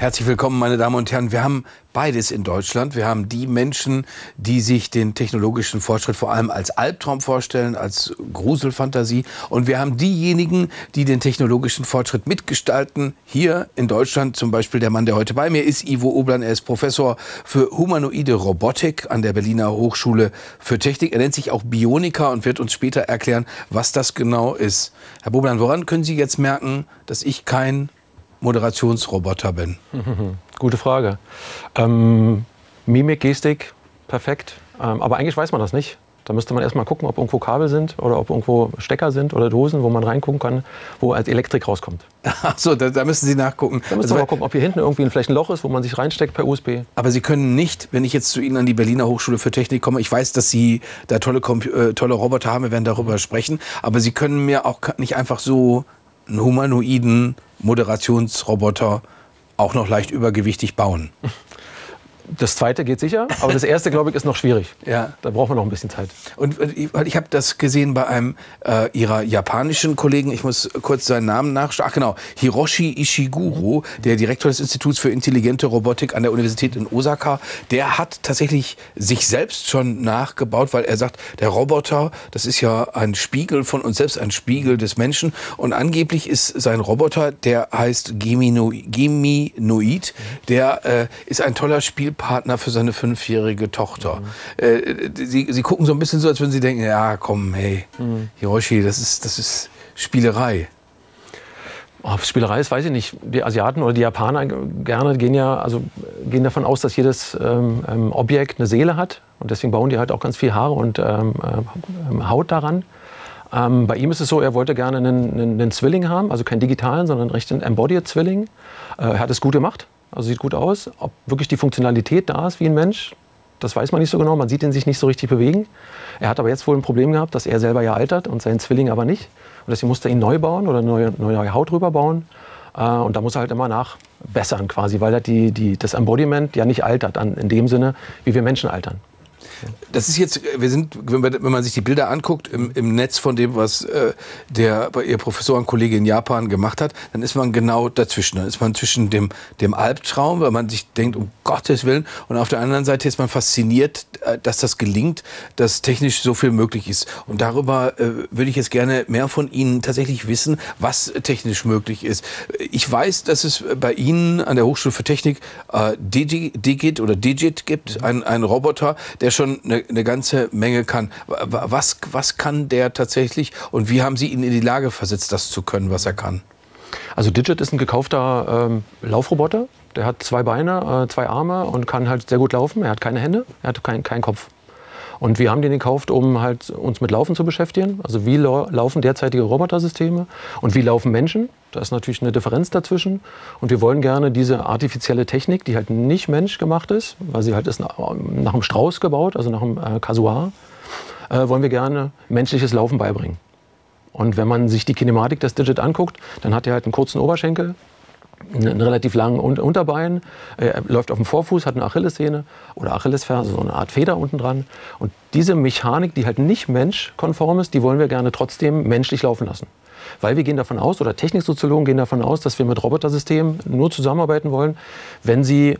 Herzlich willkommen, meine Damen und Herren. Wir haben beides in Deutschland. Wir haben die Menschen, die sich den technologischen Fortschritt vor allem als Albtraum vorstellen, als Gruselfantasie. Und wir haben diejenigen, die den technologischen Fortschritt mitgestalten. Hier in Deutschland zum Beispiel der Mann, der heute bei mir ist, Ivo Oblan. Er ist Professor für humanoide Robotik an der Berliner Hochschule für Technik. Er nennt sich auch Bioniker und wird uns später erklären, was das genau ist. Herr Boblan, woran können Sie jetzt merken, dass ich kein Moderationsroboter bin? Gute Frage. Ähm, Mimik, Gestik, perfekt. Ähm, aber eigentlich weiß man das nicht. Da müsste man erstmal gucken, ob irgendwo Kabel sind oder ob irgendwo Stecker sind oder Dosen, wo man reingucken kann, wo als Elektrik rauskommt. Achso, da, da, müssen Sie nachgucken. Da müssen also, wir mal gucken, ob hier hinten irgendwie ein, vielleicht ein Loch ist, wo man sich reinsteckt per USB. Aber Sie können nicht, wenn ich jetzt zu Ihnen an die Berliner Hochschule für Technik komme, ich weiß, dass Sie da tolle, äh, tolle Roboter haben, wir werden darüber sprechen, aber Sie können mir auch nicht einfach so einen humanoiden Moderationsroboter auch noch leicht übergewichtig bauen. Das zweite geht sicher, aber das erste, glaube ich, ist noch schwierig. Ja. Da brauchen wir noch ein bisschen Zeit. Und ich, ich habe das gesehen bei einem äh, ihrer japanischen Kollegen, ich muss kurz seinen Namen nachschauen. Ach genau, Hiroshi Ishiguro, der Direktor des Instituts für intelligente Robotik an der Universität in Osaka, der hat tatsächlich sich selbst schon nachgebaut, weil er sagt, der Roboter, das ist ja ein Spiegel von uns selbst, ein Spiegel des Menschen. Und angeblich ist sein Roboter, der heißt Gemino, Geminoid, der äh, ist ein toller Spielpartner Partner für seine fünfjährige Tochter. Mhm. Äh, sie, sie gucken so ein bisschen so, als würden sie denken, ja komm, hey. Hiroshi, das ist, das ist Spielerei. Oh, Spielerei ist, weiß ich nicht. Die Asiaten oder die Japaner gerne gehen ja, also gehen davon aus, dass jedes ähm, ähm Objekt eine Seele hat. Und deswegen bauen die halt auch ganz viel Haare und ähm, ähm, Haut daran. Ähm, bei ihm ist es so, er wollte gerne einen, einen, einen Zwilling haben, also keinen digitalen, sondern einen rechten Embodied Zwilling. Äh, er hat es gut gemacht. Also sieht gut aus. Ob wirklich die Funktionalität da ist wie ein Mensch, das weiß man nicht so genau. Man sieht ihn sich nicht so richtig bewegen. Er hat aber jetzt wohl ein Problem gehabt, dass er selber ja altert und sein Zwilling aber nicht. Und deswegen musste er ihn neu bauen oder neue, neue Haut drüber bauen. Äh, und da muss er halt immer nachbessern quasi, weil er die, die, das Embodiment ja nicht altert in dem Sinne, wie wir Menschen altern. Das ist jetzt, wir sind, wenn man sich die Bilder anguckt im, im Netz von dem, was äh, der Ihr Professorenkollege in Japan gemacht hat, dann ist man genau dazwischen. Dann ist man zwischen dem, dem Albtraum, weil man sich denkt, um Gottes Willen, und auf der anderen Seite ist man fasziniert, äh, dass das gelingt, dass technisch so viel möglich ist. Und darüber äh, würde ich jetzt gerne mehr von Ihnen tatsächlich wissen, was technisch möglich ist. Ich weiß, dass es bei Ihnen an der Hochschule für Technik äh, Digit oder Digit gibt, ein, ein Roboter, der schon schon eine, eine ganze Menge kann. Was, was kann der tatsächlich und wie haben Sie ihn in die Lage versetzt, das zu können, was er kann? Also Digit ist ein gekaufter ähm, Laufroboter. Der hat zwei Beine, äh, zwei Arme und kann halt sehr gut laufen. Er hat keine Hände, er hat keinen kein Kopf. Und wir haben den gekauft, um halt uns mit Laufen zu beschäftigen. Also wie laufen derzeitige Robotersysteme und wie laufen Menschen. Da ist natürlich eine Differenz dazwischen. Und wir wollen gerne diese artifizielle Technik, die halt nicht menschgemacht ist, weil sie halt ist nach, einem Strauß gebaut, also nach einem äh, Kasuar, äh, wollen wir gerne menschliches Laufen beibringen. Und wenn man sich die Kinematik des Digit anguckt, dann hat er halt einen kurzen Oberschenkel, einen relativ langen Unterbein, er läuft auf dem Vorfuß, hat eine Achillessehne oder Achillesferse, so eine Art Feder unten dran. Und diese Mechanik, die halt nicht menschkonform ist, die wollen wir gerne trotzdem menschlich laufen lassen. Weil wir gehen davon aus, oder Techniksoziologen gehen davon aus, dass wir mit Robotersystemen nur zusammenarbeiten wollen, wenn sie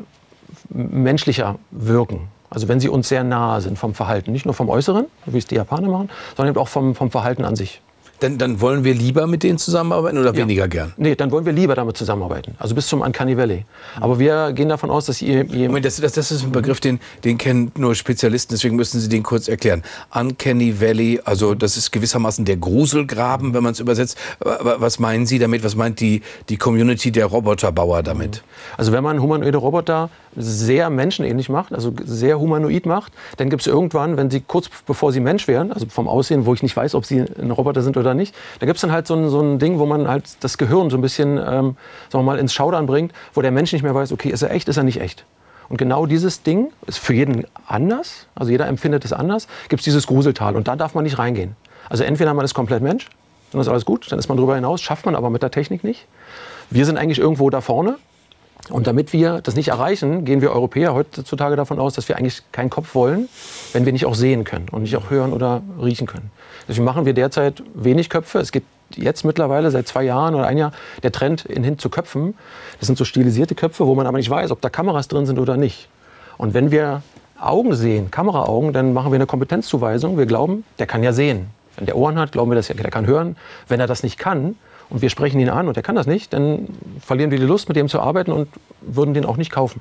menschlicher wirken. Also wenn sie uns sehr nahe sind vom Verhalten. Nicht nur vom Äußeren, wie es die Japaner machen, sondern eben auch vom, vom Verhalten an sich. Dann, dann wollen wir lieber mit denen zusammenarbeiten oder ja. weniger gern? Nee, dann wollen wir lieber damit zusammenarbeiten. Also bis zum Uncanny Valley. Aber wir gehen davon aus, dass ihr... ihr Moment, das, das, das ist ein Begriff, den, den kennen nur Spezialisten, deswegen müssen Sie den kurz erklären. Uncanny Valley, also das ist gewissermaßen der Gruselgraben, wenn man es übersetzt. Was meinen Sie damit? Was meint die, die Community der Roboterbauer damit? Also wenn man humanoide Roboter sehr menschenähnlich macht, also sehr humanoid macht, dann gibt es irgendwann, wenn sie kurz bevor sie Mensch wären, also vom Aussehen, wo ich nicht weiß, ob sie ein Roboter sind oder nicht, da gibt es dann halt so ein, so ein Ding, wo man halt das Gehirn so ein bisschen, ähm, sagen wir mal, ins Schaudern bringt, wo der Mensch nicht mehr weiß, okay, ist er echt, ist er nicht echt. Und genau dieses Ding ist für jeden anders, also jeder empfindet es anders, gibt es dieses Gruseltal und da darf man nicht reingehen. Also entweder man ist komplett Mensch, dann ist alles gut, dann ist man drüber hinaus, schafft man aber mit der Technik nicht. Wir sind eigentlich irgendwo da vorne, und damit wir das nicht erreichen, gehen wir Europäer heutzutage davon aus, dass wir eigentlich keinen Kopf wollen, wenn wir nicht auch sehen können und nicht auch hören oder riechen können. Deswegen machen wir derzeit wenig Köpfe. Es gibt jetzt mittlerweile seit zwei Jahren oder ein Jahr der Trend in, hin zu Köpfen. Das sind so stilisierte Köpfe, wo man aber nicht weiß, ob da Kameras drin sind oder nicht. Und wenn wir Augen sehen, Kameraaugen, dann machen wir eine Kompetenzzuweisung. Wir glauben, der kann ja sehen. Wenn der Ohren hat, glauben wir, dass er, der kann hören. Wenn er das nicht kann und wir sprechen ihn an und er kann das nicht, dann verlieren wir die Lust, mit dem zu arbeiten und würden den auch nicht kaufen.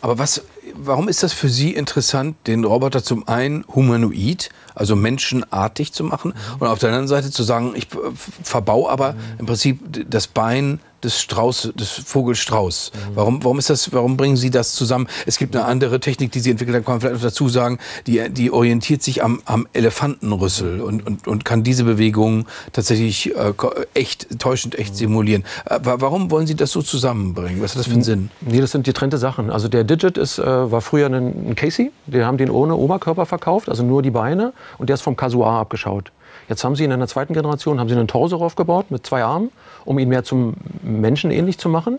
Aber was, warum ist das für Sie interessant, den Roboter zum einen humanoid, also menschenartig zu machen und auf der anderen Seite zu sagen, ich verbau aber im Prinzip das Bein des Strauß, des Vogelstrauß. Mhm. Warum, warum ist das, warum bringen Sie das zusammen? Es gibt eine andere Technik, die Sie entwickelt haben, kann man vielleicht noch dazu sagen, die, die orientiert sich am, am Elefantenrüssel und, und, und kann diese Bewegung tatsächlich äh, echt, täuschend echt simulieren. Äh, warum wollen Sie das so zusammenbringen? Was hat das für einen Sinn? Nee, das sind getrennte Sachen. Also der Digit ist, äh, war früher ein, Casey, die haben den ohne Oberkörper verkauft, also nur die Beine und der ist vom Kasuar abgeschaut. Jetzt haben sie in einer zweiten Generation haben sie einen Torso aufgebaut mit zwei Armen, um ihn mehr zum Menschen ähnlich zu machen,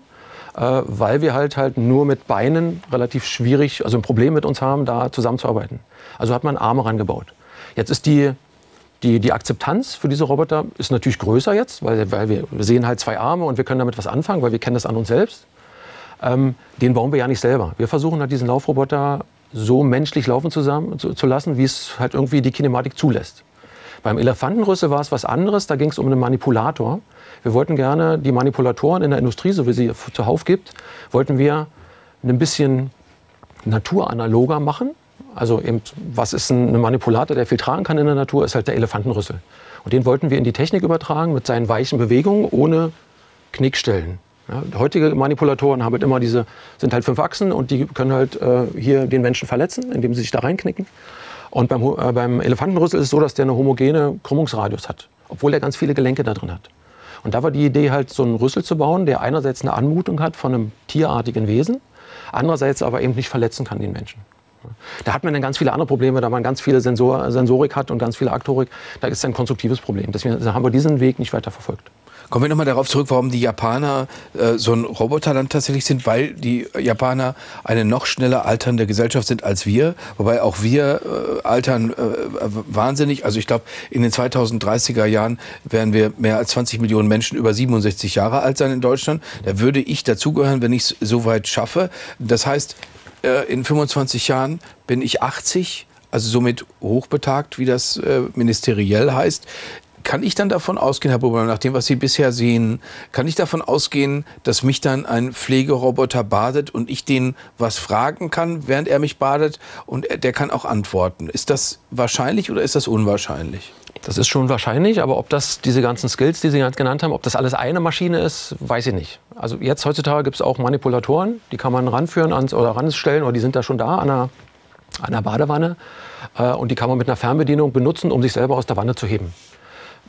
äh, weil wir halt halt nur mit Beinen relativ schwierig, also ein Problem mit uns haben, da zusammenzuarbeiten. Also hat man Arme rangebaut. Jetzt ist die die, die Akzeptanz für diese Roboter ist natürlich größer jetzt, weil, weil wir, sehen halt zwei Arme und wir können damit was anfangen, weil wir kennen das an uns selbst. Ähm, den bauen wir ja nicht selber. Wir versuchen halt diesen Laufroboter so menschlich laufen zusammen, zu, zu lassen, wie es halt irgendwie die Kinematik zulässt. Beim Elefantenrüssel war es was anderes, da ging es um einen Manipulator. Wir wollten gerne die Manipulatoren in der Industrie, so wie sie zuhauf gibt, wollten wir ein bisschen naturanaloger machen. Also eben, was ist ein Manipulator, der viel tragen kann in der Natur, ist halt der Elefantenrüssel. Und den wollten wir in die Technik übertragen mit seinen weichen Bewegungen ohne Knickstellen. Ja, heutige Manipulatoren haben halt immer diese, sind halt fünf Achsen und die können halt äh, hier den Menschen verletzen, indem sie sich da reinknicken. Und beim, äh, beim Elefantenrüssel ist es so, dass der eine homogene Krümmungsradius hat, obwohl er ganz viele Gelenke da drin hat. Und da war die Idee halt, so einen Rüssel zu bauen, der einerseits eine Anmutung hat von einem tierartigen Wesen, andererseits aber eben nicht verletzen kann den Menschen. Da hat man dann ganz viele andere Probleme, da man ganz viele Sensor, Sensorik hat und ganz viele Aktorik. Da ist ein konstruktives Problem. Deswegen haben wir diesen Weg nicht weiter verfolgt. Kommen wir nochmal darauf zurück, warum die Japaner äh, so ein Roboterland tatsächlich sind, weil die Japaner eine noch schneller alternde Gesellschaft sind als wir, wobei auch wir äh, altern äh, wahnsinnig. Also ich glaube, in den 2030er Jahren werden wir mehr als 20 Millionen Menschen über 67 Jahre alt sein in Deutschland. Da würde ich dazugehören, wenn ich es so weit schaffe. Das heißt, äh, in 25 Jahren bin ich 80 also somit hochbetagt, wie das äh, ministeriell heißt. Kann ich dann davon ausgehen, Herr Bubner, nach dem, was Sie bisher sehen, kann ich davon ausgehen, dass mich dann ein Pflegeroboter badet und ich den was fragen kann, während er mich badet und der kann auch antworten? Ist das wahrscheinlich oder ist das unwahrscheinlich? Das ist schon wahrscheinlich, aber ob das diese ganzen Skills, die Sie genannt haben, ob das alles eine Maschine ist, weiß ich nicht. Also jetzt heutzutage gibt es auch Manipulatoren, die kann man ranführen ans, oder ranstellen oder die sind da schon da an einer, an einer Badewanne äh, und die kann man mit einer Fernbedienung benutzen, um sich selber aus der Wanne zu heben.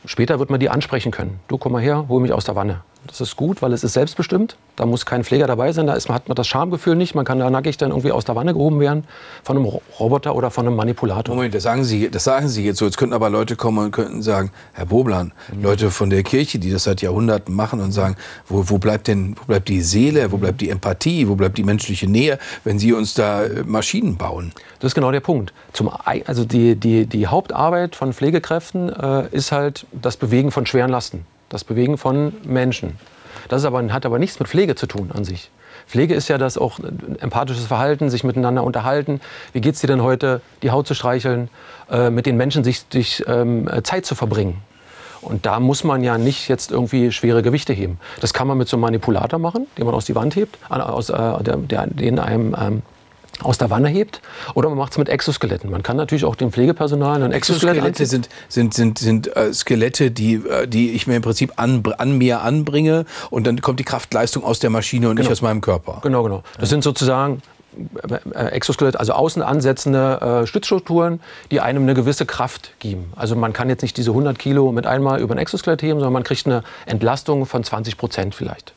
Später wird man die ansprechen können. Du komm mal her, hol mich aus der Wanne. Das ist gut, weil es ist selbstbestimmt. Da muss kein Pfleger dabei sein. Da ist, hat man das Schamgefühl nicht. Man kann da nackig dann irgendwie aus der Wanne gehoben werden von einem Roboter oder von einem Manipulator. Moment, das sagen Sie, das sagen Sie jetzt so. Jetzt könnten aber Leute kommen und könnten sagen, Herr Boblan, mhm. Leute von der Kirche, die das seit Jahrhunderten machen und sagen, wo, wo bleibt denn, wo bleibt die Seele, wo bleibt die Empathie, wo bleibt die menschliche Nähe, wenn Sie uns da äh, Maschinen bauen? Das ist genau der Punkt. Zum, also die, die, die Hauptarbeit von Pflegekräften äh, ist halt das Bewegen von schweren Lasten das Bewegen von Menschen. Das aber, hat aber nichts mit Pflege zu tun an sich. Pflege ist ja das auch empathisches Verhalten, sich miteinander unterhalten. Wie geht es dir denn heute, die Haut zu streicheln, äh, mit den Menschen sich, sich ähm, Zeit zu verbringen? Und da muss man ja nicht jetzt irgendwie schwere Gewichte heben. Das kann man mit so einem Manipulator machen, den man aus die Wand hebt, aus, äh, der, der, den einem ähm, aus der Wanne hebt. Oder man macht es mit Exoskeletten. Man kann natürlich auch dem Pflegepersonal ein Exoskelett Exoskelette sind, sind, sind, sind äh, Skelette, die, äh, die ich mir im Prinzip an, an mir anbringe und dann kommt die Kraftleistung aus der Maschine und genau. nicht aus meinem Körper. Genau, genau. Das sind sozusagen äh, Exoskelett, also außen ansetzende äh, Stützstrukturen, die einem eine gewisse Kraft geben. Also man kann jetzt nicht diese 100 Kilo mit einmal über ein Exoskelett heben, sondern man kriegt eine Entlastung von 20 Prozent vielleicht.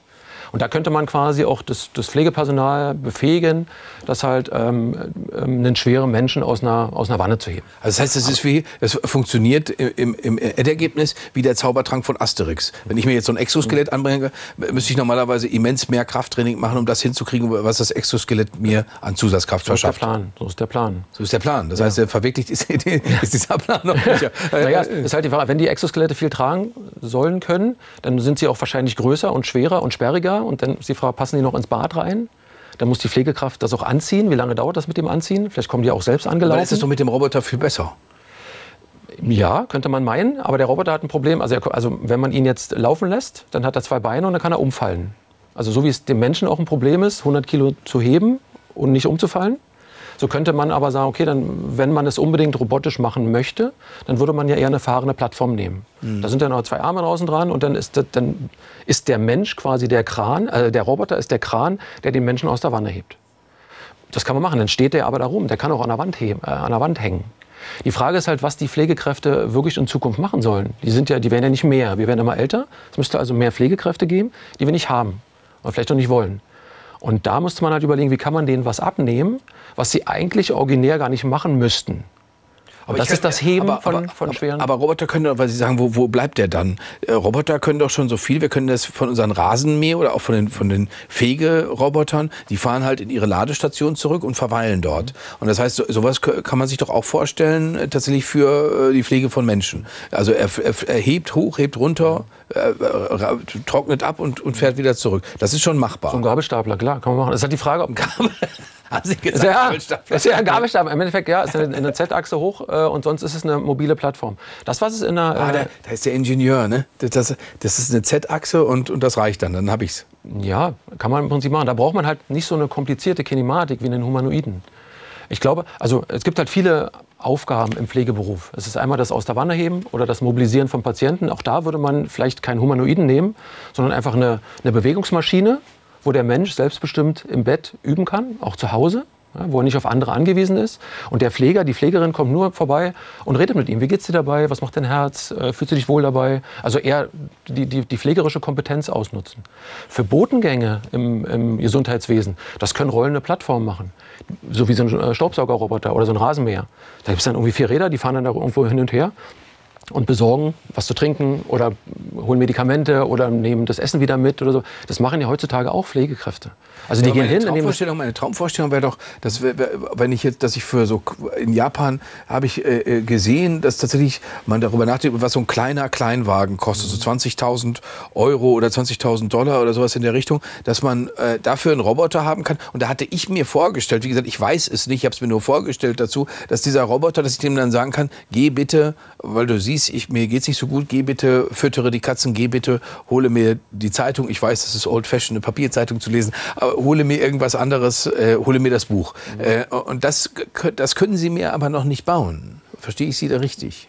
Und da könnte man quasi auch das, das Pflegepersonal befähigen, das halt ähm, ähm, einen schweren Menschen aus einer, aus einer Wanne zu heben. Also das heißt, es ist wie, es funktioniert im, im Endergebnis wie der Zaubertrank von Asterix. Wenn ich mir jetzt so ein Exoskelett anbringe, müsste ich normalerweise immens mehr Krafttraining machen, um das hinzukriegen, was das Exoskelett mir an Zusatzkraft so verschafft. Ist der Plan. So ist der Plan. So ist der Plan. Das heißt, verwirklicht ist, ist dieser Plan noch nicht. naja, ist halt die Frage, wenn die Exoskelette viel tragen sollen können, dann sind sie auch wahrscheinlich größer und schwerer und sperriger. Und dann ist die Frage, passen die noch ins Bad rein? Dann muss die Pflegekraft das auch anziehen. Wie lange dauert das mit dem Anziehen? Vielleicht kommen die auch selbst angelaufen. Dann ist es doch mit dem Roboter viel besser. Ja, könnte man meinen, aber der Roboter hat ein Problem. Also, er, also, wenn man ihn jetzt laufen lässt, dann hat er zwei Beine und dann kann er umfallen. Also so wie es dem Menschen auch ein Problem ist, 100 Kilo zu heben und nicht umzufallen, so könnte man aber sagen, okay, dann, wenn man es unbedingt robotisch machen möchte, dann würde man ja eher eine fahrende Plattform nehmen. Mhm. Da sind ja noch zwei Arme draußen dran und dann ist, das, dann ist der Mensch quasi der Kran, äh, der Roboter ist der Kran, der den Menschen aus der Wanne hebt. Das kann man machen, dann steht der aber da rum, der kann auch an der Wand, heben, äh, an der Wand hängen. Die Frage ist halt, was die Pflegekräfte wirklich in Zukunft machen sollen. Die, sind ja, die werden ja nicht mehr. Wir werden immer älter. Es müsste also mehr Pflegekräfte geben, die wir nicht haben und vielleicht auch nicht wollen. Und da musste man halt überlegen, wie kann man denen was abnehmen, was sie eigentlich originär gar nicht machen müssten. Aber das kann, ist das Heben aber, von, von schweren. Aber, aber, Roboter können doch, weil Sie sagen, wo, wo bleibt der dann? Äh, Roboter können doch schon so viel. Wir können das von unseren Rasenmäher oder auch von den, von den Fegerobotern, die fahren halt in ihre Ladestation zurück und verweilen dort. Und das heißt, so, sowas kann man sich doch auch vorstellen, äh, tatsächlich für äh, die Pflege von Menschen. Also er, er, er hebt hoch, hebt runter, äh, trocknet ab und, und fährt wieder zurück. Das ist schon machbar. So ein Gabelstapler, klar, kann man machen. Das ist halt die Frage, ob ein Gabel Haben Sie gesagt, ja, Gabelstapler? Ist ja ein Gabelstapler. Im Endeffekt, ja, ist eine, eine Z-Achse hoch äh, und sonst ist es eine mobile Plattform. Das, was es in der... Äh, ah, da, da, ist der Ingenieur, ne? Das, das ist eine Z-Achse und, und das reicht dann, dann habe ich es. Ja, kann man im Prinzip machen. Da braucht man halt nicht so eine komplizierte Kinematik wie in den Humanoiden. Ich glaube, also es gibt halt viele Aufgaben im Pflegeberuf. Es ist einmal das Aus der Wanne heben oder das Mobilisieren von Patienten. Auch da würde man vielleicht keinen Humanoiden nehmen, sondern einfach eine, eine Bewegungsmaschine, wo der Mensch selbstbestimmt im Bett üben kann, auch zu Hause, wo er nicht auf andere angewiesen ist. Und der Pfleger, die Pflegerin kommt nur vorbei und redet mit ihm. Wie geht's dir dabei? Was macht dein Herz? Äh, fühlst du dich wohl dabei? Also eher die, die, die pflegerische Kompetenz ausnutzen. Für Botengänge im, im Gesundheitswesen, das können rollende Plattformen machen. So wie so ein äh, Staubsaugerroboter oder so ein Rasenmäher. Da gibt es dann irgendwie vier Räder, die fahren dann da irgendwo hin und her und besorgen was zu trinken oder holen Medikamente oder nehmen das Essen wieder mit oder so. Das machen ja heutzutage auch Pflegekräfte. Also die ja, gehen hin. Traumvorstellung, meine Traumvorstellung wäre doch, dass wenn ich jetzt, dass ich für so in Japan habe ich äh, äh, gesehen, dass tatsächlich man darüber nachdenkt, was so ein kleiner Kleinwagen kostet, so 20.000 Euro oder 20.000 Dollar oder sowas in der Richtung, dass man äh, dafür einen Roboter haben kann. Und da hatte ich mir vorgestellt, wie gesagt, ich weiß es nicht, ich habe es mir nur vorgestellt dazu, dass dieser Roboter, dass ich dem dann sagen kann, geh bitte, weil du siehst, ich, mir geht's nicht so gut, geh bitte, füttere die Katzen, geh bitte, hole mir die Zeitung. Ich weiß, das ist old-fashioned, eine Papierzeitung zu lesen, aber hole mir irgendwas anderes, äh, hole mir das Buch. Mhm. Äh, und das, das können Sie mir aber noch nicht bauen. Verstehe ich Sie da richtig?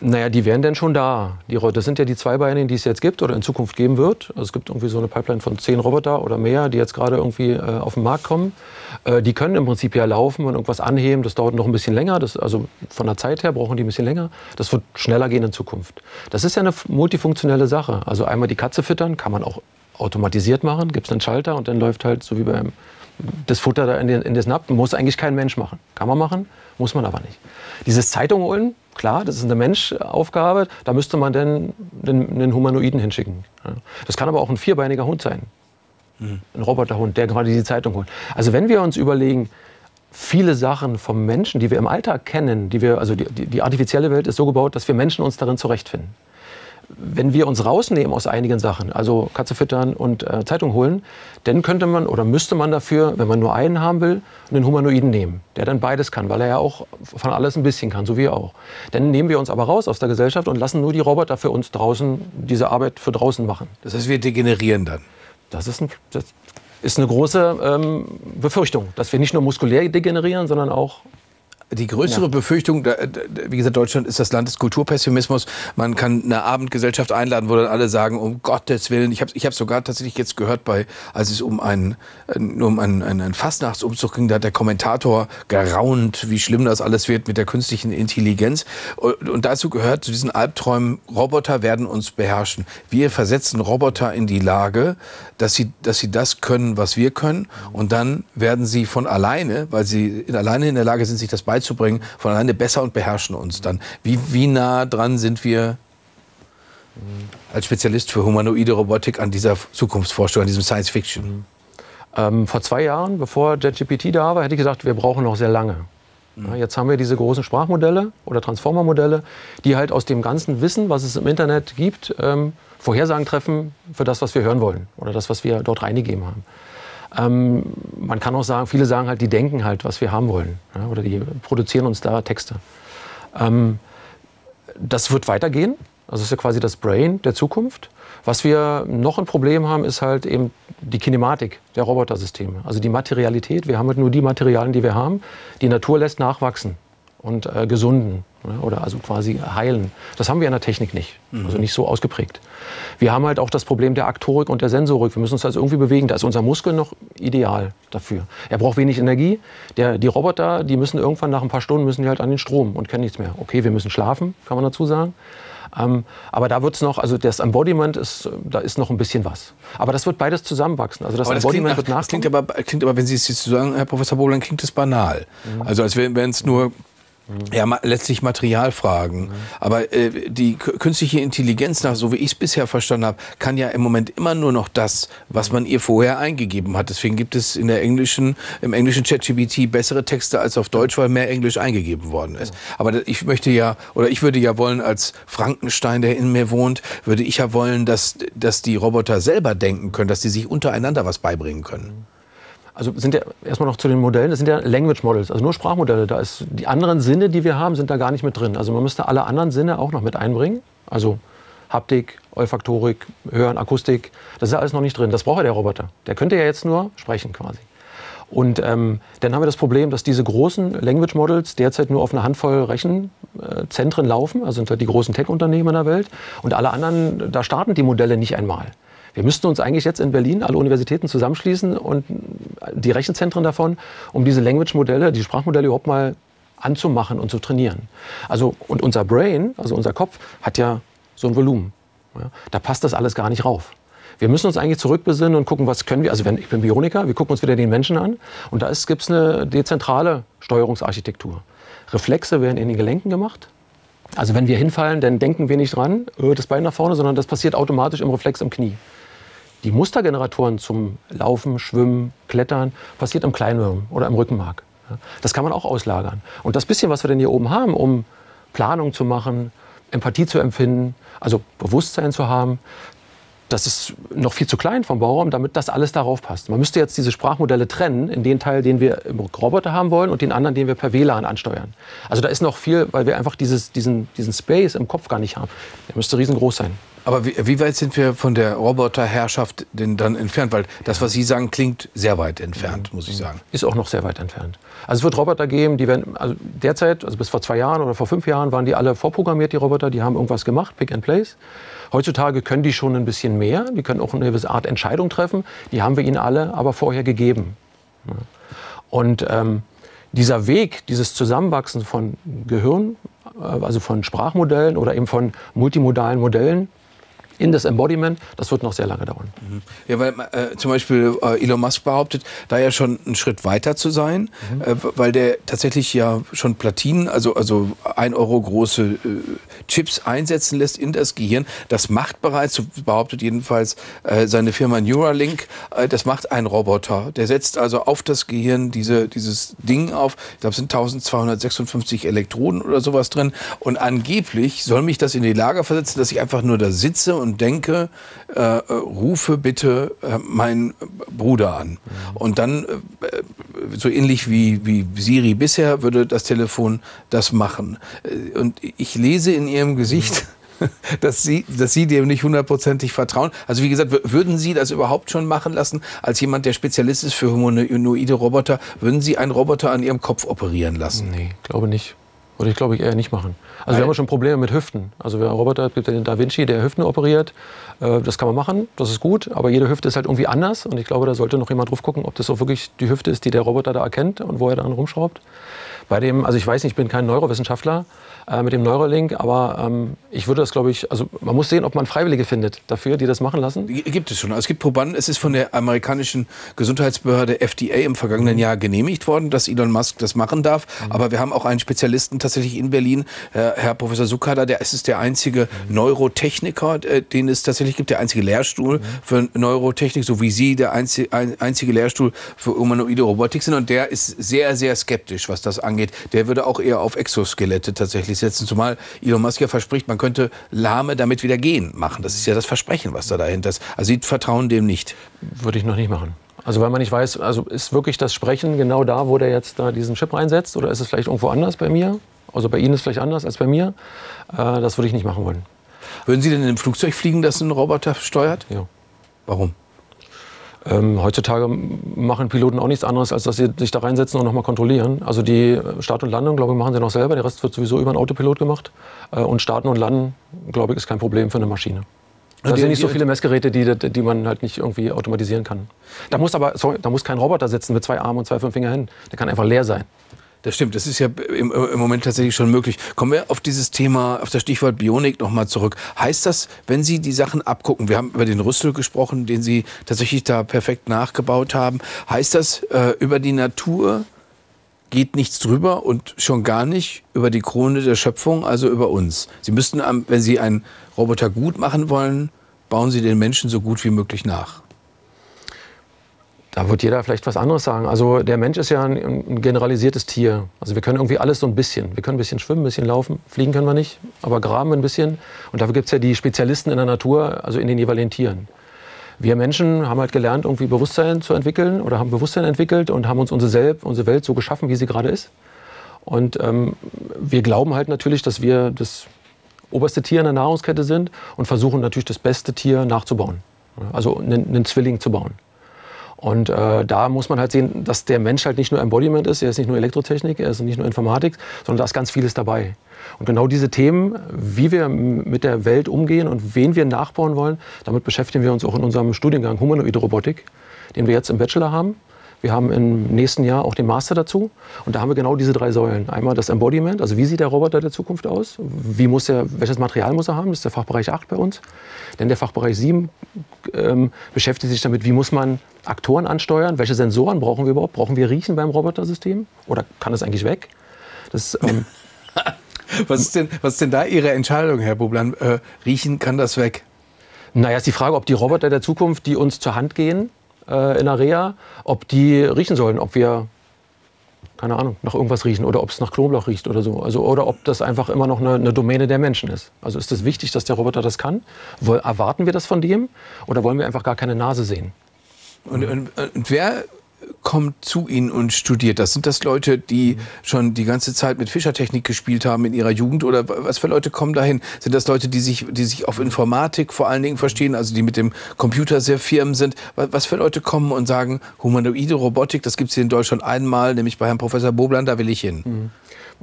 Naja, die wären denn schon da. Die, das sind ja die Zweibeinigen, die es jetzt gibt oder in Zukunft geben wird. Also es gibt irgendwie so eine Pipeline von zehn Roboter oder mehr, die jetzt gerade irgendwie äh, auf den Markt kommen. Äh, die können im Prinzip ja laufen und irgendwas anheben. Das dauert noch ein bisschen länger. Das, also von der Zeit her brauchen die ein bisschen länger. Das wird schneller gehen in Zukunft. Das ist ja eine multifunktionelle Sache. Also einmal die Katze füttern, kann man auch automatisiert machen. Gibt es einen Schalter und dann läuft halt so wie beim das Futter da in den, in den Snap. Muss eigentlich kein Mensch machen. Kann man machen, muss man aber nicht. Dieses Zeitung holen, Klar, das ist eine Menschaufgabe. Da müsste man dann einen, einen Humanoiden hinschicken. Das kann aber auch ein vierbeiniger Hund sein. Mhm. Ein Roboterhund, der gerade die Zeitung holt. Also wenn wir uns überlegen, viele Sachen vom Menschen, die wir im Alltag kennen, die wir, also die, die artifizielle Welt ist so gebaut, dass wir Menschen uns darin zurechtfinden wenn wir uns rausnehmen aus einigen Sachen, also Katze füttern und äh, Zeitung holen, dann könnte man oder müsste man dafür, wenn man nur einen haben will, einen Humanoiden nehmen, der dann beides kann, weil er ja auch von alles ein bisschen kann, so wie wir auch. Dann nehmen wir uns aber raus aus der Gesellschaft und lassen nur die Roboter für uns draußen diese Arbeit für draußen machen. Das heißt, wir degenerieren dann. Das ist, ein, das ist eine große ähm, Befürchtung, dass wir nicht nur muskulär degenerieren, sondern auch die größere ja. Befürchtung, wie gesagt, Deutschland ist das Land des Kulturpessimismus. Man kann eine Abendgesellschaft einladen, wo dann alle sagen, um Gottes Willen. Ich habe ich hab sogar tatsächlich jetzt gehört, bei, als es um einen, um einen, einen Fastnachtsumzug ging, da hat der Kommentator geraunt, wie schlimm das alles wird mit der künstlichen Intelligenz. Und dazu gehört zu diesen Albträumen, Roboter werden uns beherrschen. Wir versetzen Roboter in die Lage, dass sie, dass sie das können, was wir können. Und dann werden sie von alleine, weil sie in, alleine in der Lage sind, sich das beizubringen, von alleine besser und beherrschen uns dann. Wie, wie nah dran sind wir als Spezialist für humanoide Robotik an dieser Zukunftsvorstellung, an diesem Science Fiction? Ähm, vor zwei Jahren, bevor JetGPT da war, hätte ich gesagt, wir brauchen noch sehr lange. Ja, jetzt haben wir diese großen Sprachmodelle oder Transformer-Modelle, die halt aus dem ganzen Wissen, was es im Internet gibt, ähm, Vorhersagen treffen für das, was wir hören wollen oder das, was wir dort reingegeben haben. Ähm, man kann auch sagen, viele sagen halt, die denken halt, was wir haben wollen. Ja, oder die produzieren uns da Texte. Ähm, das wird weitergehen. Also ist ja quasi das Brain der Zukunft. Was wir noch ein Problem haben, ist halt eben die Kinematik der Robotersysteme. Also die Materialität. Wir haben halt nur die Materialien, die wir haben. Die Natur lässt nachwachsen und äh, gesunden oder also quasi heilen. Das haben wir in der Technik nicht, mhm. also nicht so ausgeprägt. Wir haben halt auch das Problem der Aktorik und der Sensorik. Wir müssen uns also irgendwie bewegen. Da ist unser Muskel noch ideal dafür. Er braucht wenig Energie. Der, die Roboter, die müssen irgendwann nach ein paar Stunden müssen die halt an den Strom und können nichts mehr. Okay, wir müssen schlafen, kann man dazu sagen. Ähm, aber da wird es noch, also das Embodiment ist, da ist noch ein bisschen was. Aber das wird beides zusammenwachsen. Also das, das Embodiment nach, wird nachkommen. Das klingt aber, klingt aber, wenn Sie es jetzt so sagen, Herr Professor Bohlen, klingt es banal. Mhm. Also als wenn es nur ja, ma letztlich Materialfragen. Mhm. Aber äh, die künstliche Intelligenz, nach so wie ich es bisher verstanden habe, kann ja im Moment immer nur noch das, was man ihr vorher eingegeben hat. Deswegen gibt es in der englischen, im englischen ChatGPT bessere Texte als auf Deutsch, weil mehr Englisch eingegeben worden ist. Aber ich möchte ja, oder ich würde ja wollen, als Frankenstein, der in mir wohnt, würde ich ja wollen, dass, dass die Roboter selber denken können, dass die sich untereinander was beibringen können also sind ja erstmal noch zu den Modellen, das sind ja Language Models, also nur Sprachmodelle. Da ist die anderen Sinne, die wir haben, sind da gar nicht mit drin. Also man müsste alle anderen Sinne auch noch mit einbringen. Also Haptik, Olfaktorik, Hören, Akustik, das ist ja alles noch nicht drin. Das braucht ja der Roboter. Der könnte ja jetzt nur sprechen quasi. Und ähm, dann haben wir das Problem, dass diese großen Language Models derzeit nur auf eine Handvoll Rechenzentren laufen, also sind halt die großen Tech-Unternehmen in der Welt. Und alle anderen, da starten die Modelle nicht einmal. Wir müssten uns eigentlich jetzt in Berlin alle Universitäten zusammenschließen und die Rechenzentren davon, um diese Language-Modelle, die Sprachmodelle überhaupt mal anzumachen und zu trainieren. Also, und unser Brain, also unser Kopf, hat ja so ein Volumen. Ja, da passt das alles gar nicht rauf. Wir müssen uns eigentlich zurückbesinnen und gucken, was können wir. Also wenn, ich bin Bioniker, wir gucken uns wieder den Menschen an und da gibt es eine dezentrale Steuerungsarchitektur. Reflexe werden in den Gelenken gemacht. Also wenn wir hinfallen, dann denken wir nicht dran, äh, das Bein nach vorne, sondern das passiert automatisch im Reflex im Knie. Die Mustergeneratoren zum Laufen, Schwimmen, Klettern passiert im Kleinhirn oder im Rückenmark. Das kann man auch auslagern. Und das bisschen, was wir denn hier oben haben, um Planung zu machen, Empathie zu empfinden, also Bewusstsein zu haben, das ist noch viel zu klein vom Bauraum, damit das alles darauf passt. Man müsste jetzt diese Sprachmodelle trennen in den Teil, den wir im Roboter haben wollen und den anderen, den wir per WLAN ansteuern. Also da ist noch viel, weil wir einfach dieses, diesen, diesen Space im Kopf gar nicht haben. Der müsste riesengroß sein. Aber wie, wie, weit sind wir von der Roboterherrschaft denn dann entfernt? Weil das, was Sie sagen, klingt sehr weit entfernt, muss ich sagen. Ist auch noch sehr weit entfernt. Also es wird Roboter geben, die werden, also derzeit, also bis vor zwei Jahren oder vor fünf Jahren waren die alle vorprogrammiert, die Roboter, die haben irgendwas gemacht, Pick and Place. Heutzutage können die schon ein bisschen mehr, die können auch eine gewisse Art Entscheidung treffen. Die haben wir ihnen alle aber vorher gegeben. Und ähm, dieser Weg, dieses Zusammenwachsen von Gehirn, äh, also von Sprachmodellen oder eben von multimodalen Modellen, in das Embodiment, das wird noch sehr lange dauern. Ja, weil äh, zum Beispiel äh, Elon Musk behauptet, da ja schon einen Schritt weiter zu sein, mhm. äh, weil der tatsächlich ja schon Platinen, also, also ein Euro große äh, Chips einsetzen lässt in das Gehirn. Das macht bereits, so behauptet jedenfalls äh, seine Firma Neuralink, äh, das macht ein Roboter. Der setzt also auf das Gehirn diese, dieses Ding auf. Ich glaube, es sind 1256 Elektroden oder sowas drin. Und angeblich soll mich das in die Lage versetzen, dass ich einfach nur da sitze und und denke, äh, rufe bitte äh, meinen Bruder an. Mhm. Und dann, äh, so ähnlich wie, wie Siri bisher, würde das Telefon das machen. Äh, und ich lese in ihrem Gesicht, dass Sie, dass Sie dem nicht hundertprozentig vertrauen. Also wie gesagt, würden Sie das überhaupt schon machen lassen, als jemand, der Spezialist ist für humanoide Roboter, würden Sie einen Roboter an Ihrem Kopf operieren lassen? Nee, glaube nicht. Würde ich, glaube ich, eher nicht machen. Also Weil wir haben schon Probleme mit Hüften. Also wir Roboter, gibt den Da Vinci, der Hüften operiert. Äh, das kann man machen, das ist gut. Aber jede Hüfte ist halt irgendwie anders. Und ich glaube, da sollte noch jemand drauf gucken, ob das auch wirklich die Hüfte ist, die der Roboter da erkennt und wo er dann rumschraubt. Bei dem, also ich weiß nicht, ich bin kein Neurowissenschaftler, äh, mit dem Neuralink. Aber ähm, ich würde das, glaube ich, also man muss sehen, ob man Freiwillige findet dafür, die das machen lassen. Gibt es schon. Also es gibt Probanden. Es ist von der amerikanischen Gesundheitsbehörde FDA im vergangenen mhm. Jahr genehmigt worden, dass Elon Musk das machen darf. Mhm. Aber wir haben auch einen Spezialisten tatsächlich in Berlin, äh, Herr Professor Sukada, der ist der einzige mhm. Neurotechniker, äh, den es tatsächlich gibt, der einzige Lehrstuhl mhm. für Neurotechnik, so wie Sie der einzige, ein, einzige Lehrstuhl für humanoide Robotik sind. Und der ist sehr, sehr skeptisch, was das angeht. Der würde auch eher auf Exoskelette tatsächlich durchsetzen. Zumal Elon Musk ja verspricht, man könnte Lahme damit wieder gehen machen. Das ist ja das Versprechen, was da dahinter ist. Also Sie vertrauen dem nicht. Würde ich noch nicht machen. Also weil man nicht weiß, also ist wirklich das Sprechen genau da, wo der jetzt da diesen Chip reinsetzt oder ist es vielleicht irgendwo anders bei mir? Also bei Ihnen ist es vielleicht anders als bei mir. Äh, das würde ich nicht machen wollen. Würden Sie denn in einem Flugzeug fliegen, das ein Roboter steuert? Ja. Warum? Ähm, heutzutage machen Piloten auch nichts anderes, als dass sie sich da reinsetzen und nochmal kontrollieren. Also die Start und Landung, glaube ich, machen sie noch selber. Der Rest wird sowieso über einen Autopilot gemacht. Äh, und Starten und Landen, glaube ich, ist kein Problem für eine Maschine. Da sind nicht so viele Messgeräte, die, die man halt nicht irgendwie automatisieren kann. Da muss aber sorry, da muss kein Roboter sitzen mit zwei Armen und zwei fünf Fingern Der kann einfach leer sein. Das stimmt, das ist ja im, im, Moment tatsächlich schon möglich. Kommen wir auf dieses Thema, auf das Stichwort Bionik nochmal zurück. Heißt das, wenn Sie die Sachen abgucken, wir haben über den Rüssel gesprochen, den Sie tatsächlich da perfekt nachgebaut haben, heißt das, äh, über die Natur geht nichts drüber und schon gar nicht über die Krone der Schöpfung, also über uns. Sie müssten, wenn Sie einen Roboter gut machen wollen, bauen Sie den Menschen so gut wie möglich nach. Da wird jeder vielleicht was anderes sagen. Also der Mensch ist ja ein, ein, generalisiertes Tier. Also wir können irgendwie alles so ein bisschen. Wir können ein bisschen schwimmen, ein bisschen laufen, fliegen können wir nicht, aber graben ein bisschen. Und dafür gibt es ja die Spezialisten in der Natur, also in den jeweiligen Tieren. Wir Menschen haben halt gelernt, irgendwie Bewusstsein zu entwickeln oder haben Bewusstsein entwickelt und haben uns unsere, Selb, unsere Welt so geschaffen, wie sie gerade ist. Und ähm, wir glauben halt natürlich, dass wir das oberste Tier in der Nahrungskette sind und versuchen natürlich das beste Tier nachzubauen. Also einen, einen Zwilling zu bauen. Und äh, da muss man halt sehen, dass der Mensch halt nicht nur Embodiment ist, er ist nicht nur Elektrotechnik, er ist nicht nur Informatik, sondern da ist ganz vieles dabei. Und genau diese Themen, wie wir mit der Welt umgehen und wen wir nachbauen wollen, damit beschäftigen wir uns auch in unserem Studiengang Humanoide Robotik, den wir jetzt im Bachelor haben. Wir haben im nächsten Jahr auch den Master dazu. Und da haben wir genau diese drei Säulen. Einmal das Embodiment, also wie sieht der Roboter der Zukunft aus? Wie muss er, welches Material muss er haben? Das ist der Fachbereich 8 bei uns. Denn der Fachbereich 7 ähm, beschäftigt sich damit, wie muss man Aktoren ansteuern? Welche Sensoren brauchen wir überhaupt? Brauchen wir Riechen beim Robotersystem? Oder kann das eigentlich weg? Das, ähm was, ist denn, was ist denn da Ihre Entscheidung, Herr Bublan? Äh, riechen kann das weg? Naja, ist die Frage, ob die Roboter der Zukunft, die uns zur Hand gehen, äh, in der Reha, ob die riechen sollen, ob wir keine Ahnung, nach irgendwas riechen oder ob es nach Knoblauch riecht oder so. Also, oder ob das einfach immer noch eine, eine Domäne der Menschen ist. Also ist es das wichtig, dass der Roboter das kann? Woll, erwarten wir das von dem oder wollen wir einfach gar keine Nase sehen? Und, und, und wer kommt zu Ihnen und studiert? Das sind das Leute, die mhm. schon die ganze Zeit mit Fischertechnik gespielt haben in ihrer Jugend oder was für Leute kommen dahin? Sind das Leute, die sich, die sich auf Informatik vor allen Dingen verstehen, also die mit dem Computer sehr firm sind? Was für Leute kommen und sagen, humanoide Robotik, das gibt es hier in Deutschland einmal, nämlich bei Herrn Professor Bobland, da will ich hin? Mhm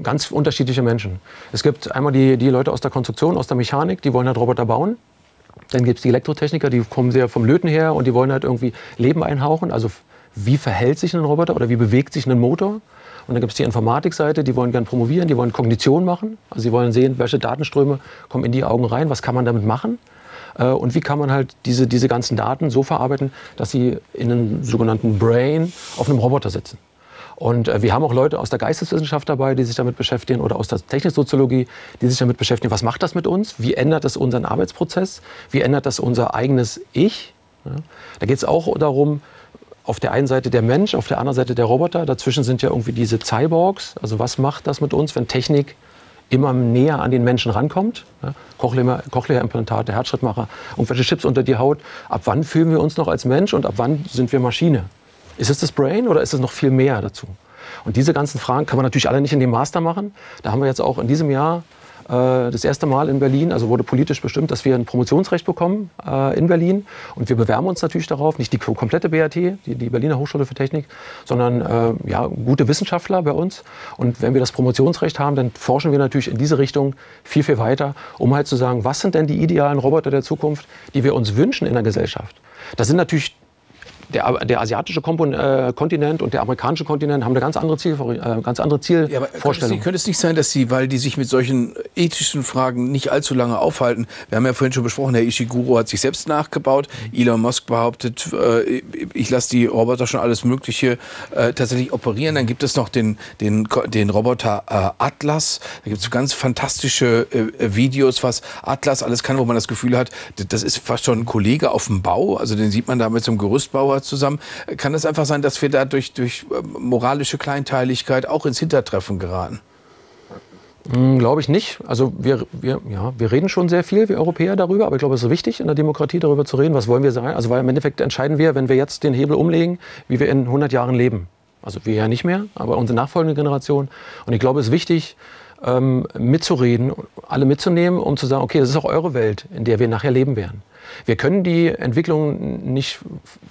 ganz unterschiedliche Menschen. Es gibt einmal die, die Leute aus der Konstruktion, aus der Mechanik, die wollen halt Roboter bauen. Dann gibt es die Elektrotechniker, die kommen sehr vom Löten her und die wollen halt irgendwie Leben einhauchen, also wie verhält sich ein Roboter oder wie bewegt sich ein Motor. Und dann gibt es die Informatikseite, die wollen gerne promovieren, die wollen Kognition machen. Also sie wollen sehen, welche Datenströme kommen in die Augen rein, was kann man damit machen. Äh, und wie kann man halt diese, diese ganzen Daten so verarbeiten, dass sie in einem sogenannten Brain auf einem Roboter sitzen. Und äh, wir haben auch Leute aus der Geisteswissenschaft dabei, die sich damit beschäftigen, oder aus der Techniksoziologie, die sich damit beschäftigen, was macht das mit uns? Wie ändert das unseren Arbeitsprozess? Wie ändert das unser eigenes Ich? Da geht es auch darum, auf der einen Seite der Mensch, auf der anderen Seite der Roboter. Dazwischen sind ja irgendwie diese Cyborgs. Also was macht das mit uns, wenn Technik immer näher an den Menschen rankommt? Ja, Cochlea-Implantate, Herzschrittmacher, irgendwelche Chips unter die Haut. Ab wann fühlen wir uns noch als Mensch und ab wann sind wir Maschine? Ist es das Brain oder ist es noch viel mehr dazu? Und diese ganzen Fragen kann man natürlich alle nicht in dem Master machen. Da haben wir jetzt auch in diesem Jahr das erste Mal in Berlin, also wurde politisch bestimmt, dass wir ein Promotionsrecht bekommen äh, in Berlin. Und wir bewerben uns natürlich darauf, nicht die komplette BAT, die, die Berliner Hochschule für Technik, sondern äh, ja, gute Wissenschaftler bei uns. Und wenn wir das Promotionsrecht haben, dann forschen wir natürlich in diese Richtung viel, viel weiter, um halt zu sagen, was sind denn die idealen Roboter der Zukunft, die wir uns wünschen in der Gesellschaft. Das sind natürlich der, der asiatische Kompon äh, Kontinent und der amerikanische Kontinent haben eine ganz andere, Ziel, äh, ganz andere Zielvorstellung. Ja, könnte, es, könnte es nicht sein, dass Sie, weil die sich mit solchen ethischen Fragen nicht allzu lange aufhalten, wir haben ja vorhin schon besprochen, Herr Ishiguro hat sich selbst nachgebaut. Elon Musk behauptet, äh, ich lasse die Roboter schon alles Mögliche äh, tatsächlich operieren. Dann gibt es noch den, den, den Roboter äh, Atlas, da gibt es ganz fantastische äh, Videos, was Atlas alles kann, wo man das Gefühl hat, das ist fast schon ein Kollege auf dem Bau, also den sieht man da mit so einem Gerüstbauer Zuschauer zusammen. Kann es einfach sein, dass wir da durch, äh, moralische Kleinteiligkeit auch ins Hintertreffen geraten? Hm, glaube ich nicht. Also wir, wir, ja, wir reden schon sehr viel, wir Europäer, darüber, aber ich glaube, es ist wichtig, in der Demokratie darüber zu reden, was wollen wir sein. Also weil im Endeffekt entscheiden wir, wenn wir jetzt den Hebel umlegen, wie wir in 100 Jahren leben. Also wir ja nicht mehr, aber unsere nachfolgende Generation. Und ich glaube, es ist wichtig, ähm, mitzureden, alle mitzunehmen, um zu sagen, okay, das ist auch eure Welt, in der wir nachher leben werden. Wir können die Entwicklung nicht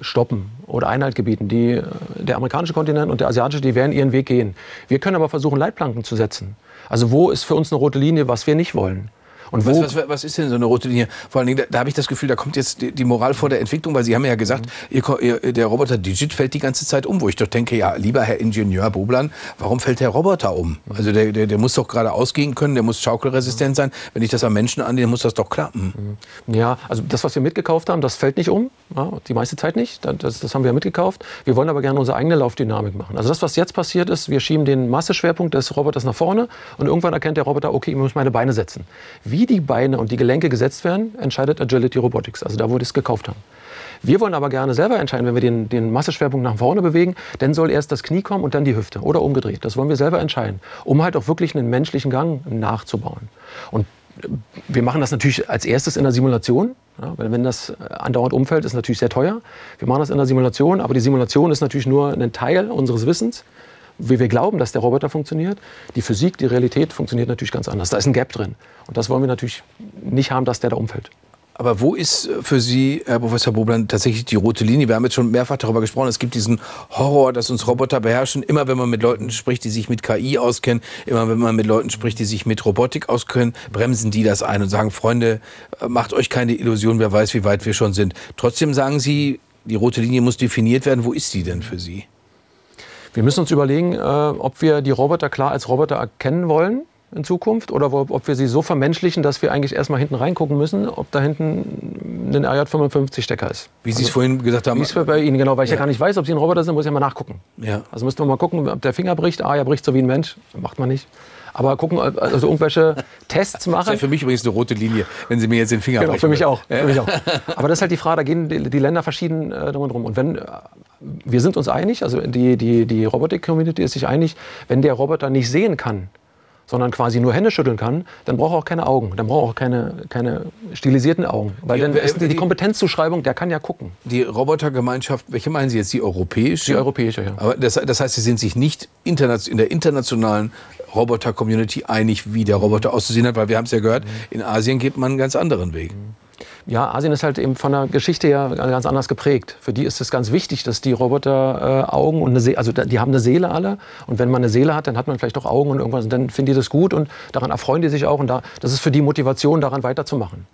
stoppen oder Einhalt gebieten. Die, der amerikanische Kontinent und der asiatische, die werden ihren Weg gehen. Wir können aber versuchen, Leitplanken zu setzen. Also wo ist für uns eine rote Linie, was wir nicht wollen? Und was, was, was, ist denn so eine rote Linie? Vor allen Dingen, da, da habe ich das Gefühl, da kommt jetzt die, die, Moral vor der Entwicklung, weil Sie haben ja gesagt, mhm. ihr, ihr, der Roboter Digit fällt die ganze Zeit um, wo ich doch denke, ja, lieber Herr Ingenieur Boblan, warum fällt der Roboter um? Also der, der, der muss doch gerade ausgehen können, der muss schaukelresistent sein. Wenn ich das am Menschen annehme, muss das doch klappen. Mhm. Ja, also das, was wir mitgekauft haben, das fällt nicht um. Ja, die meiste Zeit nicht. Das, das haben wir mitgekauft. Wir wollen aber gerne unsere eigene Laufdynamik machen. Also das, was jetzt passiert ist, wir schieben den Masseschwerpunkt des Roboters nach vorne und irgendwann erkennt der Roboter, okay, ich muss meine Beine setzen. Wie die Beine und die Gelenke gesetzt werden, entscheidet Agility Robotics, also da, wo wir es gekauft haben. Wir wollen aber gerne selber entscheiden, wenn wir den, den Masseschwerpunkt nach vorne bewegen, dann soll erst das Knie kommen und dann die Hüfte oder umgedreht. Das wollen wir selber entscheiden, um halt auch wirklich einen menschlichen Gang nachzubauen. Und wir machen das natürlich als erstes in der Simulation, ja, wenn das andauernd umfällt, ist natürlich sehr teuer. Wir machen das in der Simulation, aber die Simulation ist natürlich nur ein Teil unseres Wissens wie wir glauben, dass der Roboter funktioniert. Die Physik, die Realität funktioniert natürlich ganz anders. Da ist ein Gap drin. Und das wollen wir natürlich nicht haben, dass der da umfällt. Aber wo ist für Sie, Herr Professor Bobland, tatsächlich die rote Linie? Wir haben jetzt schon mehrfach darüber gesprochen. Es gibt diesen Horror, dass uns Roboter beherrschen. Immer wenn man mit Leuten spricht, die sich mit KI auskennen, immer wenn man mit Leuten spricht, die sich mit Robotik auskennen, bremsen die das ein und sagen, Freunde, macht euch keine Illusion, wer weiß, wie weit wir schon sind. Trotzdem sagen Sie, die rote Linie muss definiert werden. Wo ist die denn für Sie? Wir müssen uns überlegen, äh, ob wir die Roboter klar als Roboter erkennen wollen in Zukunft oder ob wir sie so vermenschlichen, dass wir eigentlich erstmal hinten reingucken müssen, ob da hinten ein RJ55-Stecker ist. Wie Sie es also, vorhin gesagt haben. Wie es bei Ihnen, genau, weil ich ja. ja gar nicht weiß, ob Sie ein Roboter sind, muss ich ja mal nachgucken. Ja. Also müsste man mal gucken, ob der Finger bricht. Ah, er bricht so wie ein Mensch. Macht man nicht. Aber gucken, also irgendwelche Tests machen. Das ist ja für mich übrigens eine rote Linie, wenn Sie mir jetzt den Finger genau, brechen. Für mich, auch, für mich auch. Aber das ist halt die Frage, da gehen die, die Länder verschieden äh, drum und drum. Und wenn, äh, wir sind uns einig, also die, die, die Robotik-Community ist sich einig, wenn der Roboter nicht sehen kann, sondern quasi nur Hände schütteln kann, dann braucht er auch keine Augen. Dann braucht er auch keine, keine stilisierten Augen. Weil dann ist die, die Kompetenzzuschreibung, der kann ja gucken. Die Robotergemeinschaft, welche meinen Sie jetzt? Die europäische? Die europäische, ja. Aber das, das heißt, Sie sind sich nicht in der internationalen Roboter-Community einig, wie der Roboter auszusehen hat, weil wir haben es ja gehört, in Asien geht man einen ganz anderen Weg. Ja, Asien ist halt eben von der Geschichte her ganz anders geprägt. Für die ist es ganz wichtig, dass die Roboter äh, Augen und eine Seele, also die haben eine Seele alle. Und wenn man eine Seele hat, dann hat man vielleicht auch Augen und irgendwas. Und dann finden die das gut und daran erfreuen die sich auch. Und da, das ist für die Motivation, daran weiterzumachen.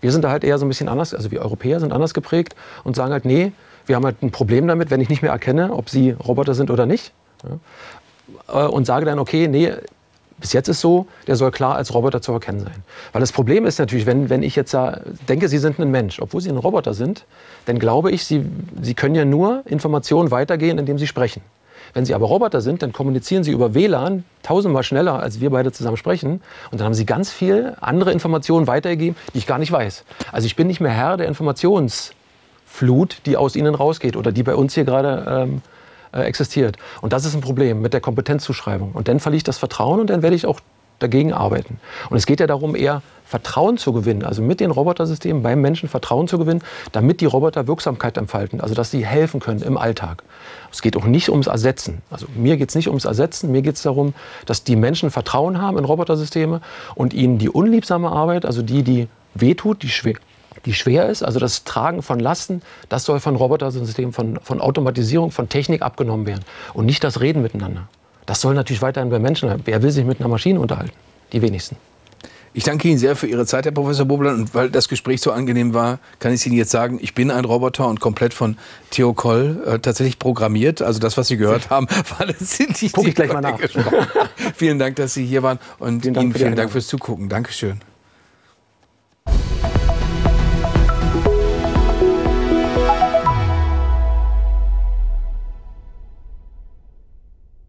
Wir sind da halt eher so ein bisschen anders, also wir Europäer sind anders geprägt und sagen halt, nee, wir haben halt ein Problem damit, wenn ich nicht mehr erkenne, ob sie Roboter sind oder nicht. Ja. Äh, und sage dann, okay, nee, bis jetzt ist so, der soll klar als Roboter zu erkennen sein. Weil das Problem ist natürlich, wenn, wenn ich jetzt denke, Sie sind ein Mensch, obwohl Sie ein Roboter sind, dann glaube ich, Sie, Sie können ja nur Informationen weitergehen, indem Sie sprechen. Wenn Sie aber Roboter sind, dann kommunizieren Sie über WLAN tausendmal schneller, als wir beide zusammen sprechen. Und dann haben Sie ganz viel andere Informationen weitergegeben, die ich gar nicht weiß. Also ich bin nicht mehr Herr der Informationsflut, die aus Ihnen rausgeht oder die bei uns hier gerade ähm, äh, existiert. Und das ist ein Problem mit der Kompetenzzuschreibung. Und dann verliere ich das Vertrauen und dann werde ich auch dagegen arbeiten. Und es geht ja darum, eher Vertrauen zu gewinnen, also mit den Robotersystemen beim Menschen Vertrauen zu gewinnen, damit die Roboter Wirksamkeit entfalten, also dass sie helfen können im Alltag. Es geht auch nicht ums Ersetzen. Also mir geht es nicht ums Ersetzen, mir geht es darum, dass die Menschen Vertrauen haben in Robotersysteme und ihnen die unliebsame Arbeit, also die, die wehtut, die schwer, die schwer ist, also das Tragen von Lasten, das soll von Robotersystemen, von, von Automatisierung, von Technik abgenommen werden und nicht das Reden miteinander. Das soll natürlich weiterhin bei Menschen sein. Wer will sich mit einer Maschine unterhalten? Die wenigsten. Ich danke Ihnen sehr für Ihre Zeit, Herr Professor Bobler. Und weil das Gespräch so angenehm war, kann ich Ihnen jetzt sagen, ich bin ein Roboter und komplett von Theo Koll äh, tatsächlich programmiert. Also das, was Sie gehört haben, war letztendlich Guck ich gleich mal nach. vielen Dank, dass Sie hier waren und vielen Ihnen vielen Dank fürs Zugucken. Dankeschön.